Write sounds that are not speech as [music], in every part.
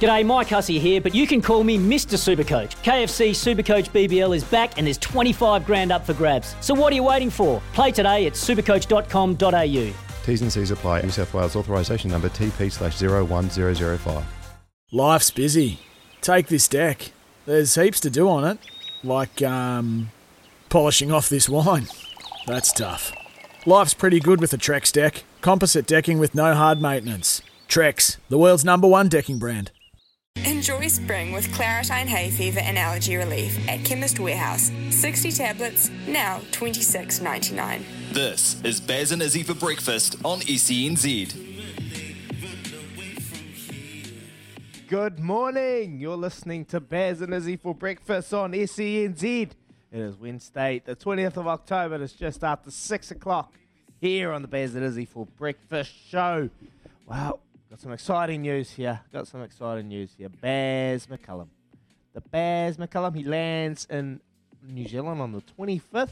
G'day, Mike Hussey here, but you can call me Mr. Supercoach. KFC Supercoach BBL is back and there's 25 grand up for grabs. So what are you waiting for? Play today at supercoach.com.au. T's and C's apply. New South Wales authorisation number TP slash 01005. Life's busy. Take this deck. There's heaps to do on it, like um, polishing off this wine. That's tough. Life's pretty good with a Trex deck. Composite decking with no hard maintenance. Trex, the world's number one decking brand. Enjoy spring with Claratyne hay fever and allergy relief at Chemist Warehouse. 60 tablets, now $26.99. This is Baz and Izzy for breakfast on E SENZ. Good morning. You're listening to Baz and Izzy for breakfast on SENZ. It is Wednesday, the 20th of October. It's just after 6 o'clock here on the Baz and Izzy for breakfast show. Wow, got some exciting news here. Got some exciting news here. Baz McCullum. The Baz McCullum, he lands in New Zealand on the 25th.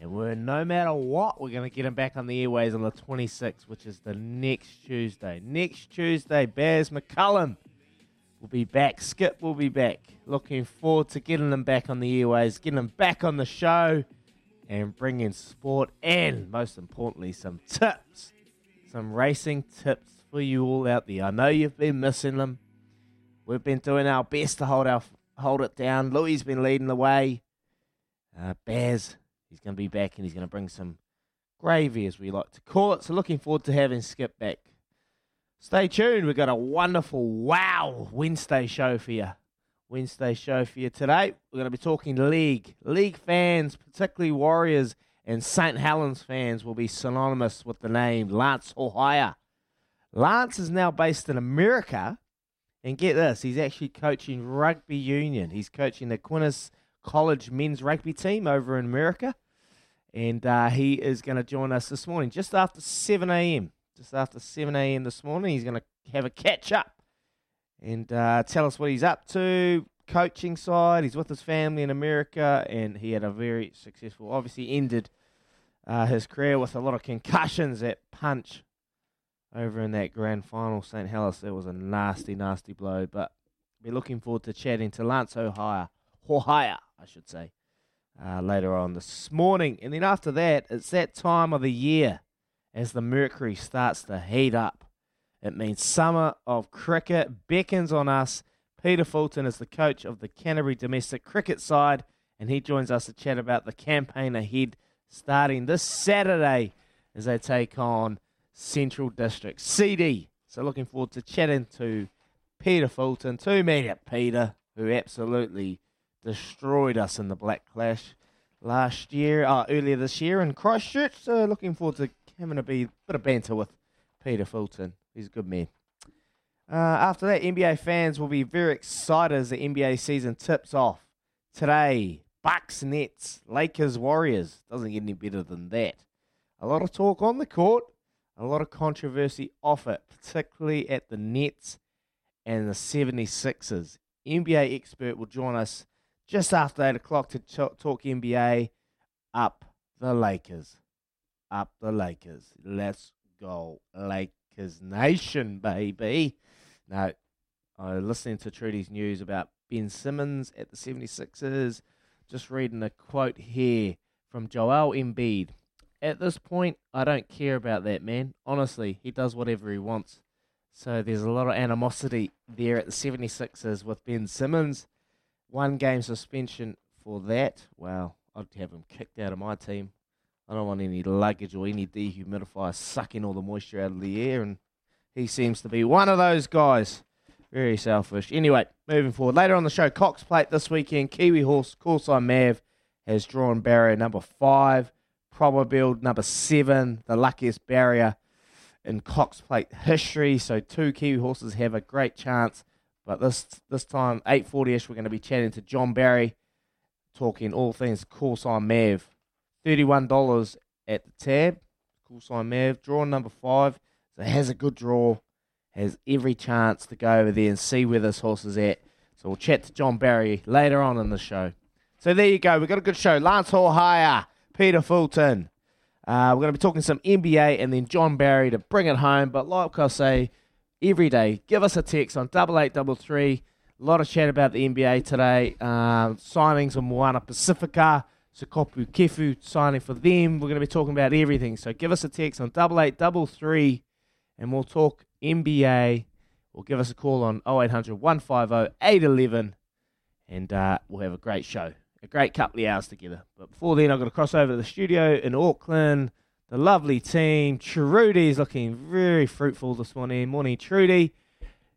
And we're no matter what, we're going to get him back on the airways on the 26th, which is the next Tuesday. Next Tuesday, Baz McCullum will be back. Skip will be back. Looking forward to getting him back on the airways, getting him back on the show, and bringing sport and, most importantly, some tips. Some racing tips for you all out there. I know you've been missing them. We've been doing our best to hold our hold it down. Louis has been leading the way. Uh, Baz, he's going to be back and he's going to bring some gravy, as we like to call it. So looking forward to having Skip back. Stay tuned. We've got a wonderful wow Wednesday show for you. Wednesday show for you today. We're going to be talking league. League fans, particularly Warriors and St. Helens fans, will be synonymous with the name Lance Hohaia. Lance is now based in America. And get this, he's actually coaching rugby union. He's coaching the Quinness College men's rugby team over in America. And uh, he is going to join us this morning just after 7 a.m. Just after 7 a.m. this morning. He's going to have a catch up and uh, tell us what he's up to. Coaching side, he's with his family in America, and he had a very successful, obviously ended uh, his career with a lot of concussions at Punch over in that grand final. St. Helens, that was a nasty, nasty blow. But we're looking forward to chatting to Lance Hohaia, Hohaia, I should say, uh, later on this morning. And then after that, it's that time of the year as the mercury starts to heat up. It means summer of cricket beckons on us. Peter Fulton is the coach of the Canterbury domestic cricket side, and he joins us to chat about the campaign ahead starting this Saturday as they take on Central District. CD. So looking forward to chatting to Peter Fulton, to meet up Peter, who absolutely destroyed us in the Black Clash last year, uh, earlier this year in Christchurch. So looking forward to having a bit of banter with Peter Fulton. He's a good man. Uh, after that, NBA fans will be very excited as the NBA season tips off today. Bucks, Nets, Lakers, Warriors. Doesn't get any better than that. A lot of talk on the court, a lot of controversy off it, particularly at the Nets and the 76ers. NBA expert will join us just after 8 o'clock to talk NBA. Up the Lakers. Up the Lakers. Let's go, Lakers Nation, baby. Now, I was listening to Trudy's news about Ben Simmons at the 76ers. Just reading a quote here from Joel Embiid. At this point, I don't care about that, man. Honestly, he does whatever he wants. So there's a lot of animosity there at the 76ers with Ben Simmons. One game suspension for that. Well, I'd have him kicked out of my team. I don't want any luggage or any dehumidifier sucking all the moisture out of the air, and he seems to be one of those guys. Very selfish. Anyway, moving forward. Later on the show, Cox Plate this weekend. Kiwi Horse, Courtside Mav has drawn barrier number five. Probabeel number seven, the luckiest barrier in Cox Plate history. So two Kiwi horses have a great chance. But this this time, 8.40ish, we're going to be chatting to John Barry, talking all things on Mav. $31 at the tab. On Mav. Draw number five. So it has a good draw. Has every chance to go over there and see where this horse is at. So we'll chat to John Barry later on in the show. So there you go. We've got a good show. Lance Hohaia. Peter Fulton. Uh, we're going to be talking some NBA and then John Barry to bring it home. But like I say, every day, give us a text on double eight double three. A lot of chat about the NBA today. Uh, signings of Moana Pacifica, Sekope Kepu signing for them. We're going to be talking about everything. So give us a text on double eight double three, and we'll talk NBA. Or give us a call on 0800 150 811, and uh, we'll have a great show a great couple of hours together. But before then, I've got to cross over to the studio in Auckland. The lovely team. Trudy is looking very fruitful this morning. Morning, Trudy.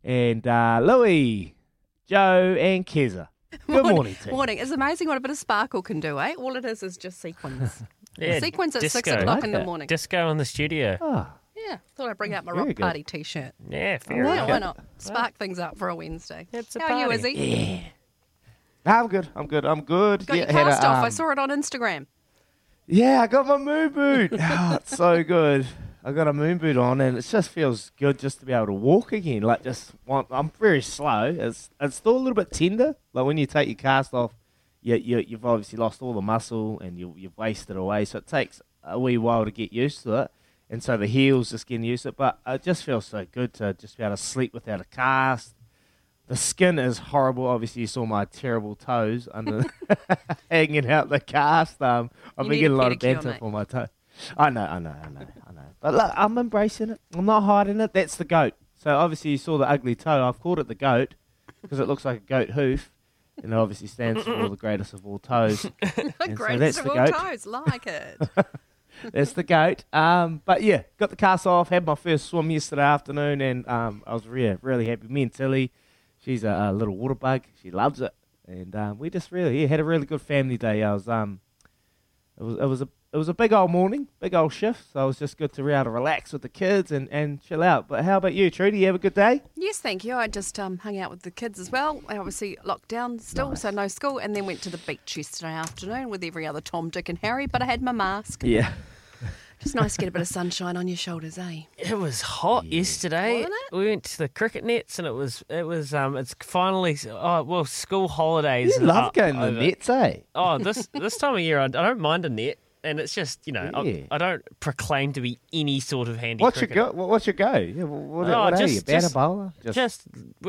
And uh, Louis, Joe, and Keza. [laughs] Good morning, team. Morning. It's amazing what a bit of sparkle can do, eh? All it is is just sequins. [laughs] Yeah, sequins at six o'clock Like in the morning. Disco in the studio. Ah, yeah, thought I'd bring out my Very rock good. party t-shirt. Yeah, fair Yeah, enough. why not? Spark things up for a Wednesday. It's a How are you, party. Izzy? I'm good. I'm good. I'm good. Got Yeah, your had a, cast off. I um, saw it on Instagram. Yeah, I got my moon boot. [laughs] oh, it's so good. I got a moon boot on, and it just feels good just to be able to walk again. Like just want, I'm very slow. It's it's still a little bit tender. Like when you take your cast off, you, you you've obviously lost all the muscle and you you've wasted away. So it takes a wee while to get used to it. And so the heels just getting used to it. But it just feels so good to just be able to sleep without a cast. The skin is horrible. Obviously, you saw my terrible toes under [laughs] [laughs] hanging out the cast. Um, I've been getting a a lot of banter mate. for my toe. I know, I know, I know, I know. But look, I'm embracing it. I'm not hiding it. That's the goat. So obviously, you saw the ugly toe. I've called it the goat because it looks like a goat hoof, and it obviously stands for [laughs] the greatest of all toes. And so of the all goat. toes, like it. That's the goat. Um, but yeah, got the cast off. Had my first swim yesterday afternoon, and um, I was really, really happy. Me and Tilly, she's a, a little water bug. She loves it, and um, we just really yeah, had a really good family day. I was um, it was it was a it was a big old morning, big old shift. So it was just good to be able to relax with the kids and, and chill out. But how about you, Trudy? You have a good day? yes, thank you. I just um, hung out with the kids as well. I obviously locked down still, so no school, and then went to the beach yesterday afternoon with every other Tom, Dick, and Harry. But I had my mask. Yeah. Just nice to get a bit of sunshine on your shoulders, eh? It was hot yesterday. Wasn't it? We went to the cricket nets, and it was it was um it's finally oh well school holidays. You love going to the nets, eh? Oh, this this time of year, I, I don't mind a net, and it's just you know Yeah. I, I don't proclaim to be any sort of handy. What's your go? What's your go? Yeah, what, Oh, what are just- you? Batter just- bowler? Just,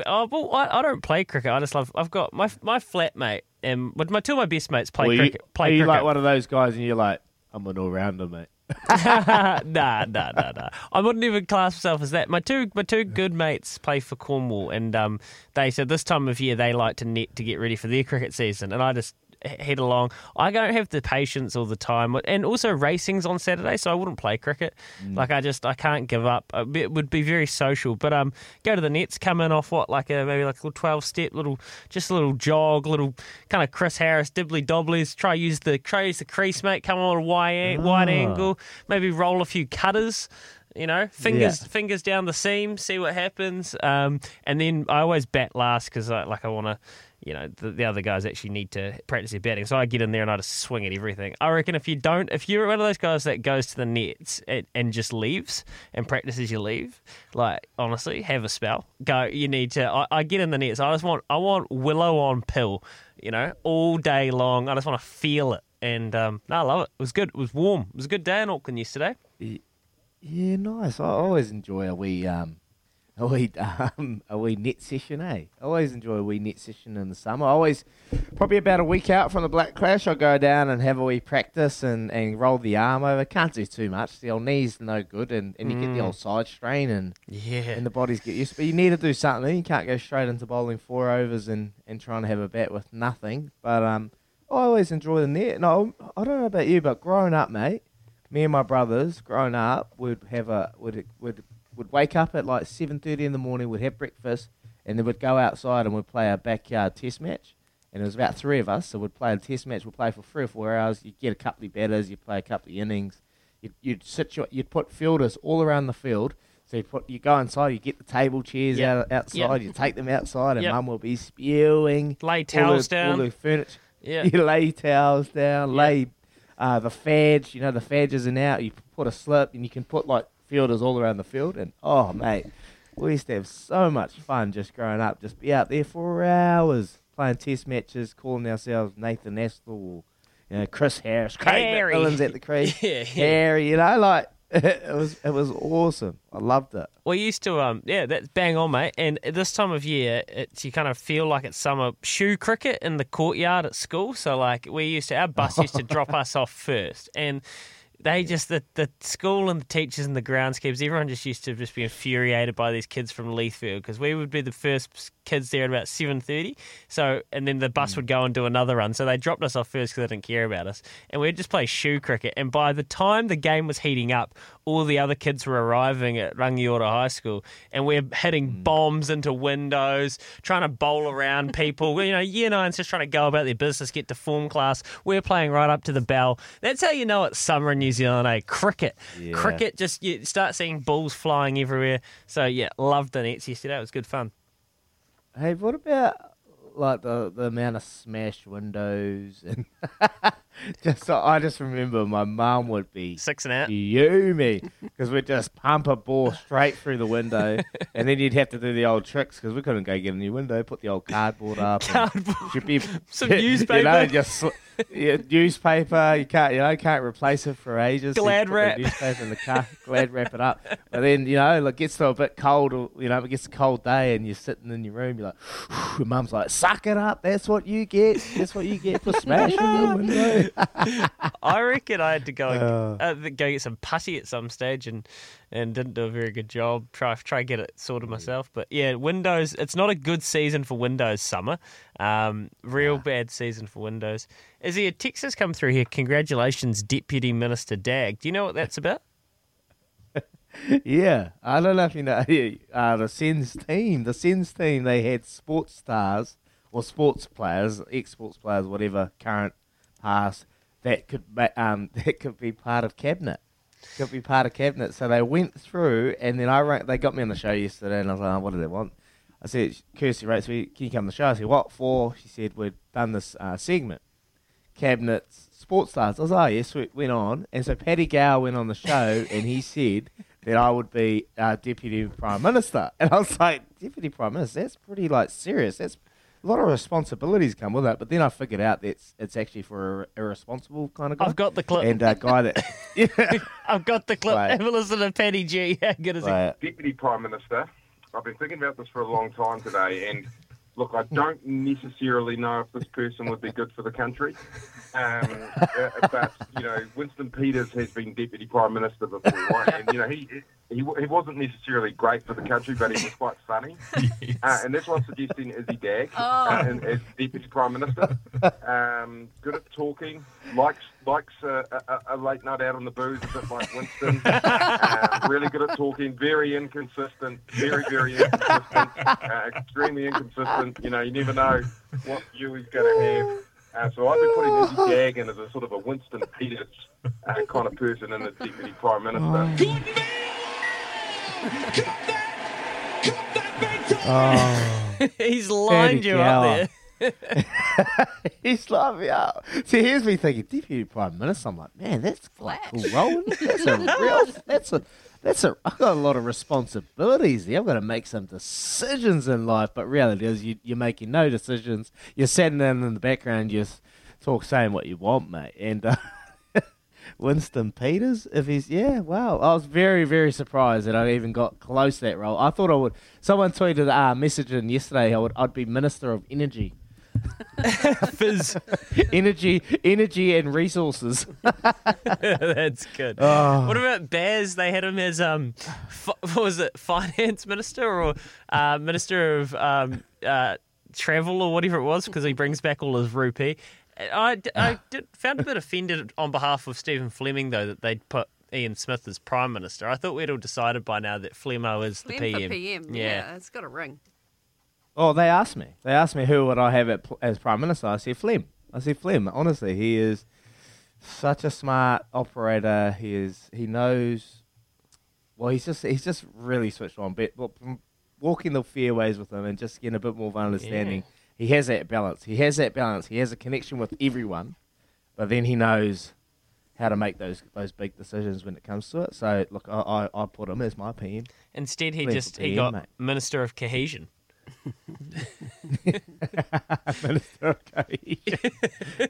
oh, well, I, I don't play cricket. I just love. I've got my my flatmate and but my two of my best mates play Well, you- cricket. play are you cricket. like one of those guys, and you're like, I'm an all rounder, mate. [laughs] [laughs] nah, nah, nah, nah. I wouldn't even class myself as that. My two, my two good mates play for Cornwall, and um, they said this time of year they like to net to get ready for their cricket season, and I just h- head along. I don't have the patience all the time, and also racing's on Saturday, so I wouldn't play cricket. Like I just, I can't give up. Uh, It would be very social, but um, go to the nets, come in off what like a maybe like a little twelve step, little just a little jog, little kind of Chris Harris dibbly dobblies. Try use the try use the crease, mate. Come on a wide wide angle, maybe roll a few cutters. You know, fingers Yeah. fingers down the seam, see what happens. Um, and then I always bat last because I, like I want to, you know, the, the other guys actually need to practice their batting. So I get in there and I just swing at everything. I reckon if you don't, if you're one of those guys that goes to the nets and, and just leaves and practices you leave, like honestly, have a spell. Go. You need to. I, I get in the nets. I just want I want willow on pill. You know, all day long. I just want to feel it. And um, no, I love it. It was good. It was warm. It was a good day in Auckland yesterday. Yeah, nice. I always enjoy a wee um, a wee [laughs] um, a wee net session, eh? I always enjoy a wee net session in the summer. I always probably about a week out from the Black Clash, I'll go down and have a wee practice and, and roll the arm over. Can't do too much. The old knee's no good, and, and you get the Mm. old side strain and Yeah. and the bodies get used. But you need to do something. You can't go straight into bowling four overs and, and trying to have a bat with nothing. But um, I always enjoy the net. No, I don't know about you, but growing up, mate, me and my brothers growing up would have a would would would wake up at like seven thirty in the morning. Would have breakfast, and then we'd go outside and we'd play a backyard test match. And it was about three of us, so we'd play a test match. We'd play for three or four hours. You'd get a couple of batters. You'd play a couple of innings. You'd, you'd You'd put fielders all around the field. So you put you go inside. You get the table chairs Yeah. out outside. Yeah. You take them outside, and Yep. Mum will be spewing. Lay all towels the, down. All the furniture. Yeah. [laughs] You lay towels down. Lay uh, the fadge. You know the fadges are out. You put a slip, and you can put like fielders all around the field. And oh mate, we used to have so much fun just growing up. Just be out there for hours playing test matches, calling ourselves Nathan Astle or you know Chris Harris, Craig Harry. McMillan's at the crease, [laughs] Yeah, yeah. Harry. You know, like [laughs] it was it was awesome. I loved it. We used to, um, yeah, that's bang on, mate. And at this time of year, it's you kind of feel like it's summer shoe cricket in the courtyard at school. So like we used to, our bus used to drop [laughs] us off first, and they just the the school and the teachers and the groundskeepers, everyone just used to just be infuriated by these kids from Leithfield because we would be the first kids there at about seven thirty. So and then the bus would go and do another run. So they dropped us off first because they didn't care about us, and we'd just play shoe cricket. And by the time the game was heating up, all the other kids were arriving at Rangiora High School, and we're hitting bombs into windows, trying to bowl around people. You know, year nine's just trying to go about their business, get to form class. We're playing right up to the bell. That's how you know it's summer in New Zealand, eh? Cricket. Yeah. Cricket, just you start seeing balls flying everywhere. So, yeah, loved the nets yesterday. It was good fun. Hey, what about like the the amount of smashed windows and [laughs] just I just remember my mum would be Six and out. fuming because we'd just pump a ball straight through the window, [laughs] and then you'd have to do the old tricks because we couldn't go get a new window. Put the old cardboard up. Cardboard. Should [laughs] be Some [laughs] You know, newspaper. just sl- yeah, newspaper. You can't you know can't replace it for ages. Glad wrap. newspaper in the car. glad wrap it up. But then you know like gets to a bit cold. Or, you know it gets a cold day, and you're sitting in your room. You're like, [sighs] your mum's like, suck it up. That's what you get. That's what you get for smashing the window. I reckon I had to go and, Uh. uh, go get some putty at some stage and and didn't do a very good job. Try try to get it sorted myself, but yeah, Windows. It's not a good season for Windows summer. Um, real bad season for Windows. Is there a text has come through here? Congratulations, Deputy Minister Dagg. Do you know what that's about? [laughs] Yeah, I don't know if you know [laughs] uh, the SENZ team. The SENZ team they had sports stars or sports players, ex sports players, whatever, current, past that could um [laughs] that could be part of cabinet. Could be part of cabinet. So they went through, and then I rang, they got me on the show yesterday, and I was like, oh, what do they want? I said, Kirsty me, can you come on the show? I said, what for? She said, we've done this uh, segment cabinets, sports stars. I was like, oh, yes, we went on. And so Paddy Gower went on the show and he said [laughs] that I would be uh, Deputy Prime Minister. And I was like, Deputy Prime Minister, that's pretty like serious. That's a lot of responsibilities come with that. But then I figured out that it's, it's actually for a irresponsible kind of guy. I've got the clip. And a guy that, yeah, [laughs] I've got the clip. Right. Have a listen to Paddy G. How good is it? like, Deputy Prime Minister. I've been thinking about this for a long time today, and look, I don't necessarily know if this person would be good for the country. Um, [laughs] uh, but you know, Winston Peters has been Deputy Prime Minister before, and you know he. He, he wasn't necessarily great for the country, but he was quite funny. [laughs] Uh, and that's why I'm suggesting Izzy Dagg uh, and- as Deputy Prime Minister. Um, good at talking, likes likes uh, a, a, a late night out on the booze, a bit like Winston. um, [laughs] really good at talking, very inconsistent, very, very inconsistent, uh, extremely inconsistent. You know, you never know what you he's going to have. Uh, so I've been putting Izzy Dagg in as a sort of a Winston Peters uh, kind of person in as Deputy Prime Minister. He's lined you up there. [laughs] He's like, yeah. See, here's me thinking, Deputy Prime Minister. I'm like, man, that's flat. cool role. That's a [laughs] real. That's a. That's a. I've got a lot of responsibilities there. I've got to make some decisions in life. But reality is, you, you're making no decisions. You're sitting down in the background, You're talk saying what you want, mate. And uh, [laughs] Winston Peters. If he's yeah, wow. I was very very surprised that I even got close to that role. I thought I would. Someone tweeted a uh, message in yesterday. I would. I'd be Minister of Energy. [laughs] Fizz. [laughs] energy, energy and resources. [laughs] That's good. Oh. What about Baz? They had him as um, fi- what was it, finance minister or uh, minister of um, uh, travel or whatever it was, because he brings back all his rupee. I, I ah. did, found a bit offended on behalf of Stephen Fleming though that they'd put Ian Smith as prime minister. I thought we'd all decided by now that Flemo is the PM. PM. Yeah. Yeah. it's got a ring. Oh, they asked me. They asked me who would I have at, as prime minister. I said Flem. I said Flem. Honestly, he is such a smart operator. He is. He knows. Well, he's just. He's just really switched on. But but walking the fairways with him and just getting a bit more of an understanding. He has that balance. He has that balance. He has a connection with everyone, but then he knows how to make those those big decisions when it comes to it. So look, I I, I put him as my PM. Instead, he just he got mate. minister of cohesion. [laughs] Minister of cohesion.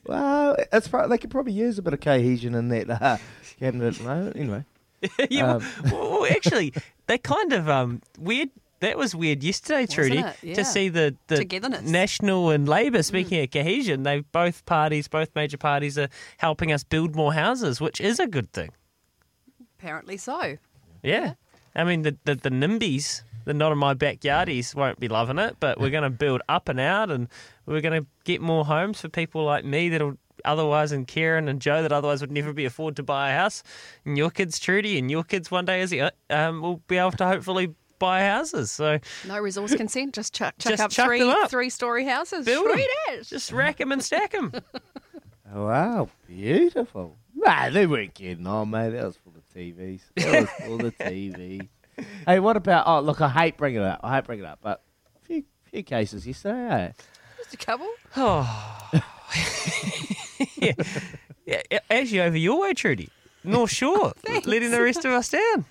well, it's pro- they could probably use a bit of cohesion in that uh, cabinet at the moment. Anyway, [laughs] yeah, Um, well, well, actually, they kind of um weird. That was weird yesterday, Trudy, it? Yeah. to see the, the Togetherness. National and Labor. Speaking of cohesion, they both parties, both major parties, are helping us build more houses, which is a good thing. Apparently so. Yeah, I mean the the, the NIMBYs, the not in my backyardies, won't be loving it, but we're going to build up and out, and we're going to get more homes for people like me that'll. Otherwise, and Kieran and Joe, that otherwise would never be afford to buy a house, and your kids, Trudy, and your kids one day, as um, will be able to hopefully buy houses. So No resource consent. Just chuck, chuck Just up chuck three up. three story houses. Build 'em. Sweet as. just rack them and stack them. [laughs] wow, beautiful. Nah, they weren't kidding on, mate. That was for the TVs. That was for the TVs. Hey, what about? Oh, look, I hate bringing it up. I hate bringing it up, but a few few cases yesterday. Eh? Just a couple. Oh. [sighs] yeah. yeah. Actually, over your way, Trudy. North Shore, [laughs] letting the rest of us down.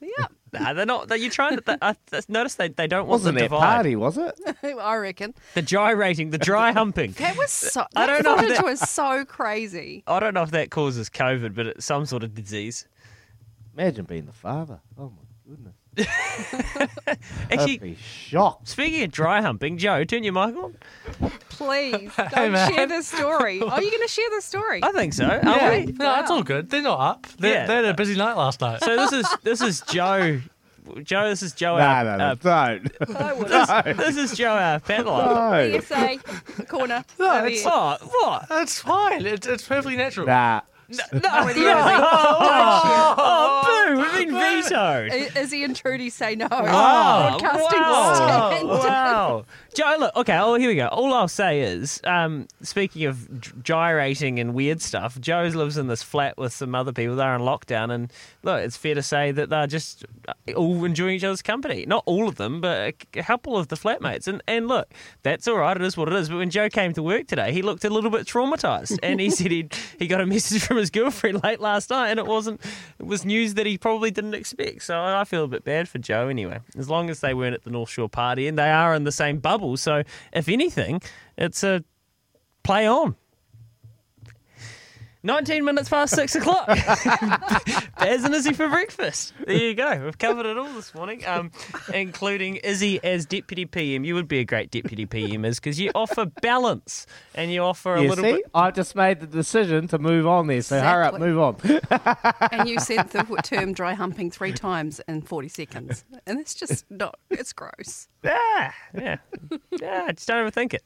Yeah. Nah, they're not. They, you're trying to. They, I notice they, they don't want Wasn't the that divide. party? Was it? [laughs] I reckon. The gyrating, the dry [laughs] humping. That was so. That I don't know if footage that- was so crazy. I don't know if that causes COVID, but it's some sort of disease. Imagine being the father. Oh my goodness. [laughs] Actually, I'd be shocked. speaking of dry humping, Joe, turn your mic on. Please [laughs] don't man. share this story. Are you going to share this story? I think so. Are Yeah. we? No, it's all good. They're not up. They, Yeah. they had a busy night last night. So this is this is Joe. Joe, this is Joe. No, our, no, no, uh, don't. I [laughs] would. this, this is Joe, our paddler. No. PSA corner. No, over it's here. What? What? That's fine. It's, it's perfectly natural. Nah. No, [laughs] no, [laughs] oh, oh, boo! We've been vetoed. I- Izzy and Trudy say no. Wow. Broadcasting wow. stand. wow. [laughs] Joe, look, okay, oh, here we go. All I'll say is, um, speaking of gyrating and weird stuff, Joe lives in this flat with some other people. They're in lockdown, and look, it's fair to say that they're just uh, all enjoying each other's company. Not all of them, but a couple of the flatmates. And, and look, that's all right. It is what it is. But when Joe came to work today, he looked a little bit traumatized, [laughs] and he said he he got a message from his girlfriend [laughs] late last night, and it wasn't. It was news that he probably didn't expect. So I feel a bit bad for Joe anyway. As long as they weren't at the North Shore party, and they are in the same bubble. So if anything, it's a play on. 19 minutes past six o'clock. [laughs] Baz and Izzy for breakfast. There you go. We've covered it all this morning, um, including Izzy as Deputy PM. You would be a great Deputy PM, is because you offer balance and you offer a You little see, bit. I've just made the decision to move on there. So hurry up, move on. [laughs] And you said the term dry humping three times in 40 seconds. And it's just not, it's gross. Yeah, yeah. Yeah, just don't overthink it.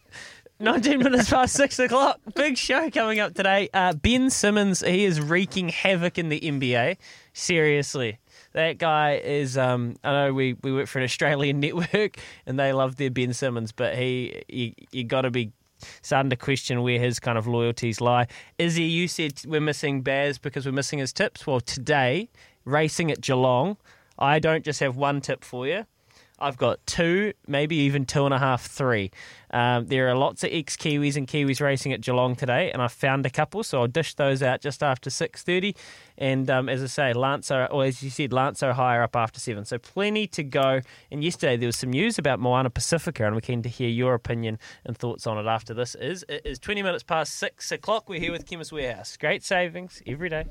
19 minutes past six o'clock. Big show coming up today. Uh, ben Simmons, he is wreaking havoc in the NBA. Seriously. That guy is. Um, I know we, we work for an Australian [laughs] network and they love their Ben Simmons, but he you, you got to be starting to question where his kind of loyalties lie. Izzy, you said we're missing Baz because we're missing his tips. Well, today, racing at Geelong, I don't just have one tip for you. I've got two, maybe even two and a half, three. Um, there are lots of ex Kiwis and Kiwis racing at Geelong today, and I found a couple, so I'll dish those out just after six thirty. And um, as I say, Lance, are, or as you said, Lance Hohaia up after seven, so plenty to go. And yesterday there was some news about Moana Pacifica, and we're keen to hear your opinion and thoughts on it after this. Is it is twenty minutes past six o'clock? We're here with Chemist Warehouse. Great savings every day.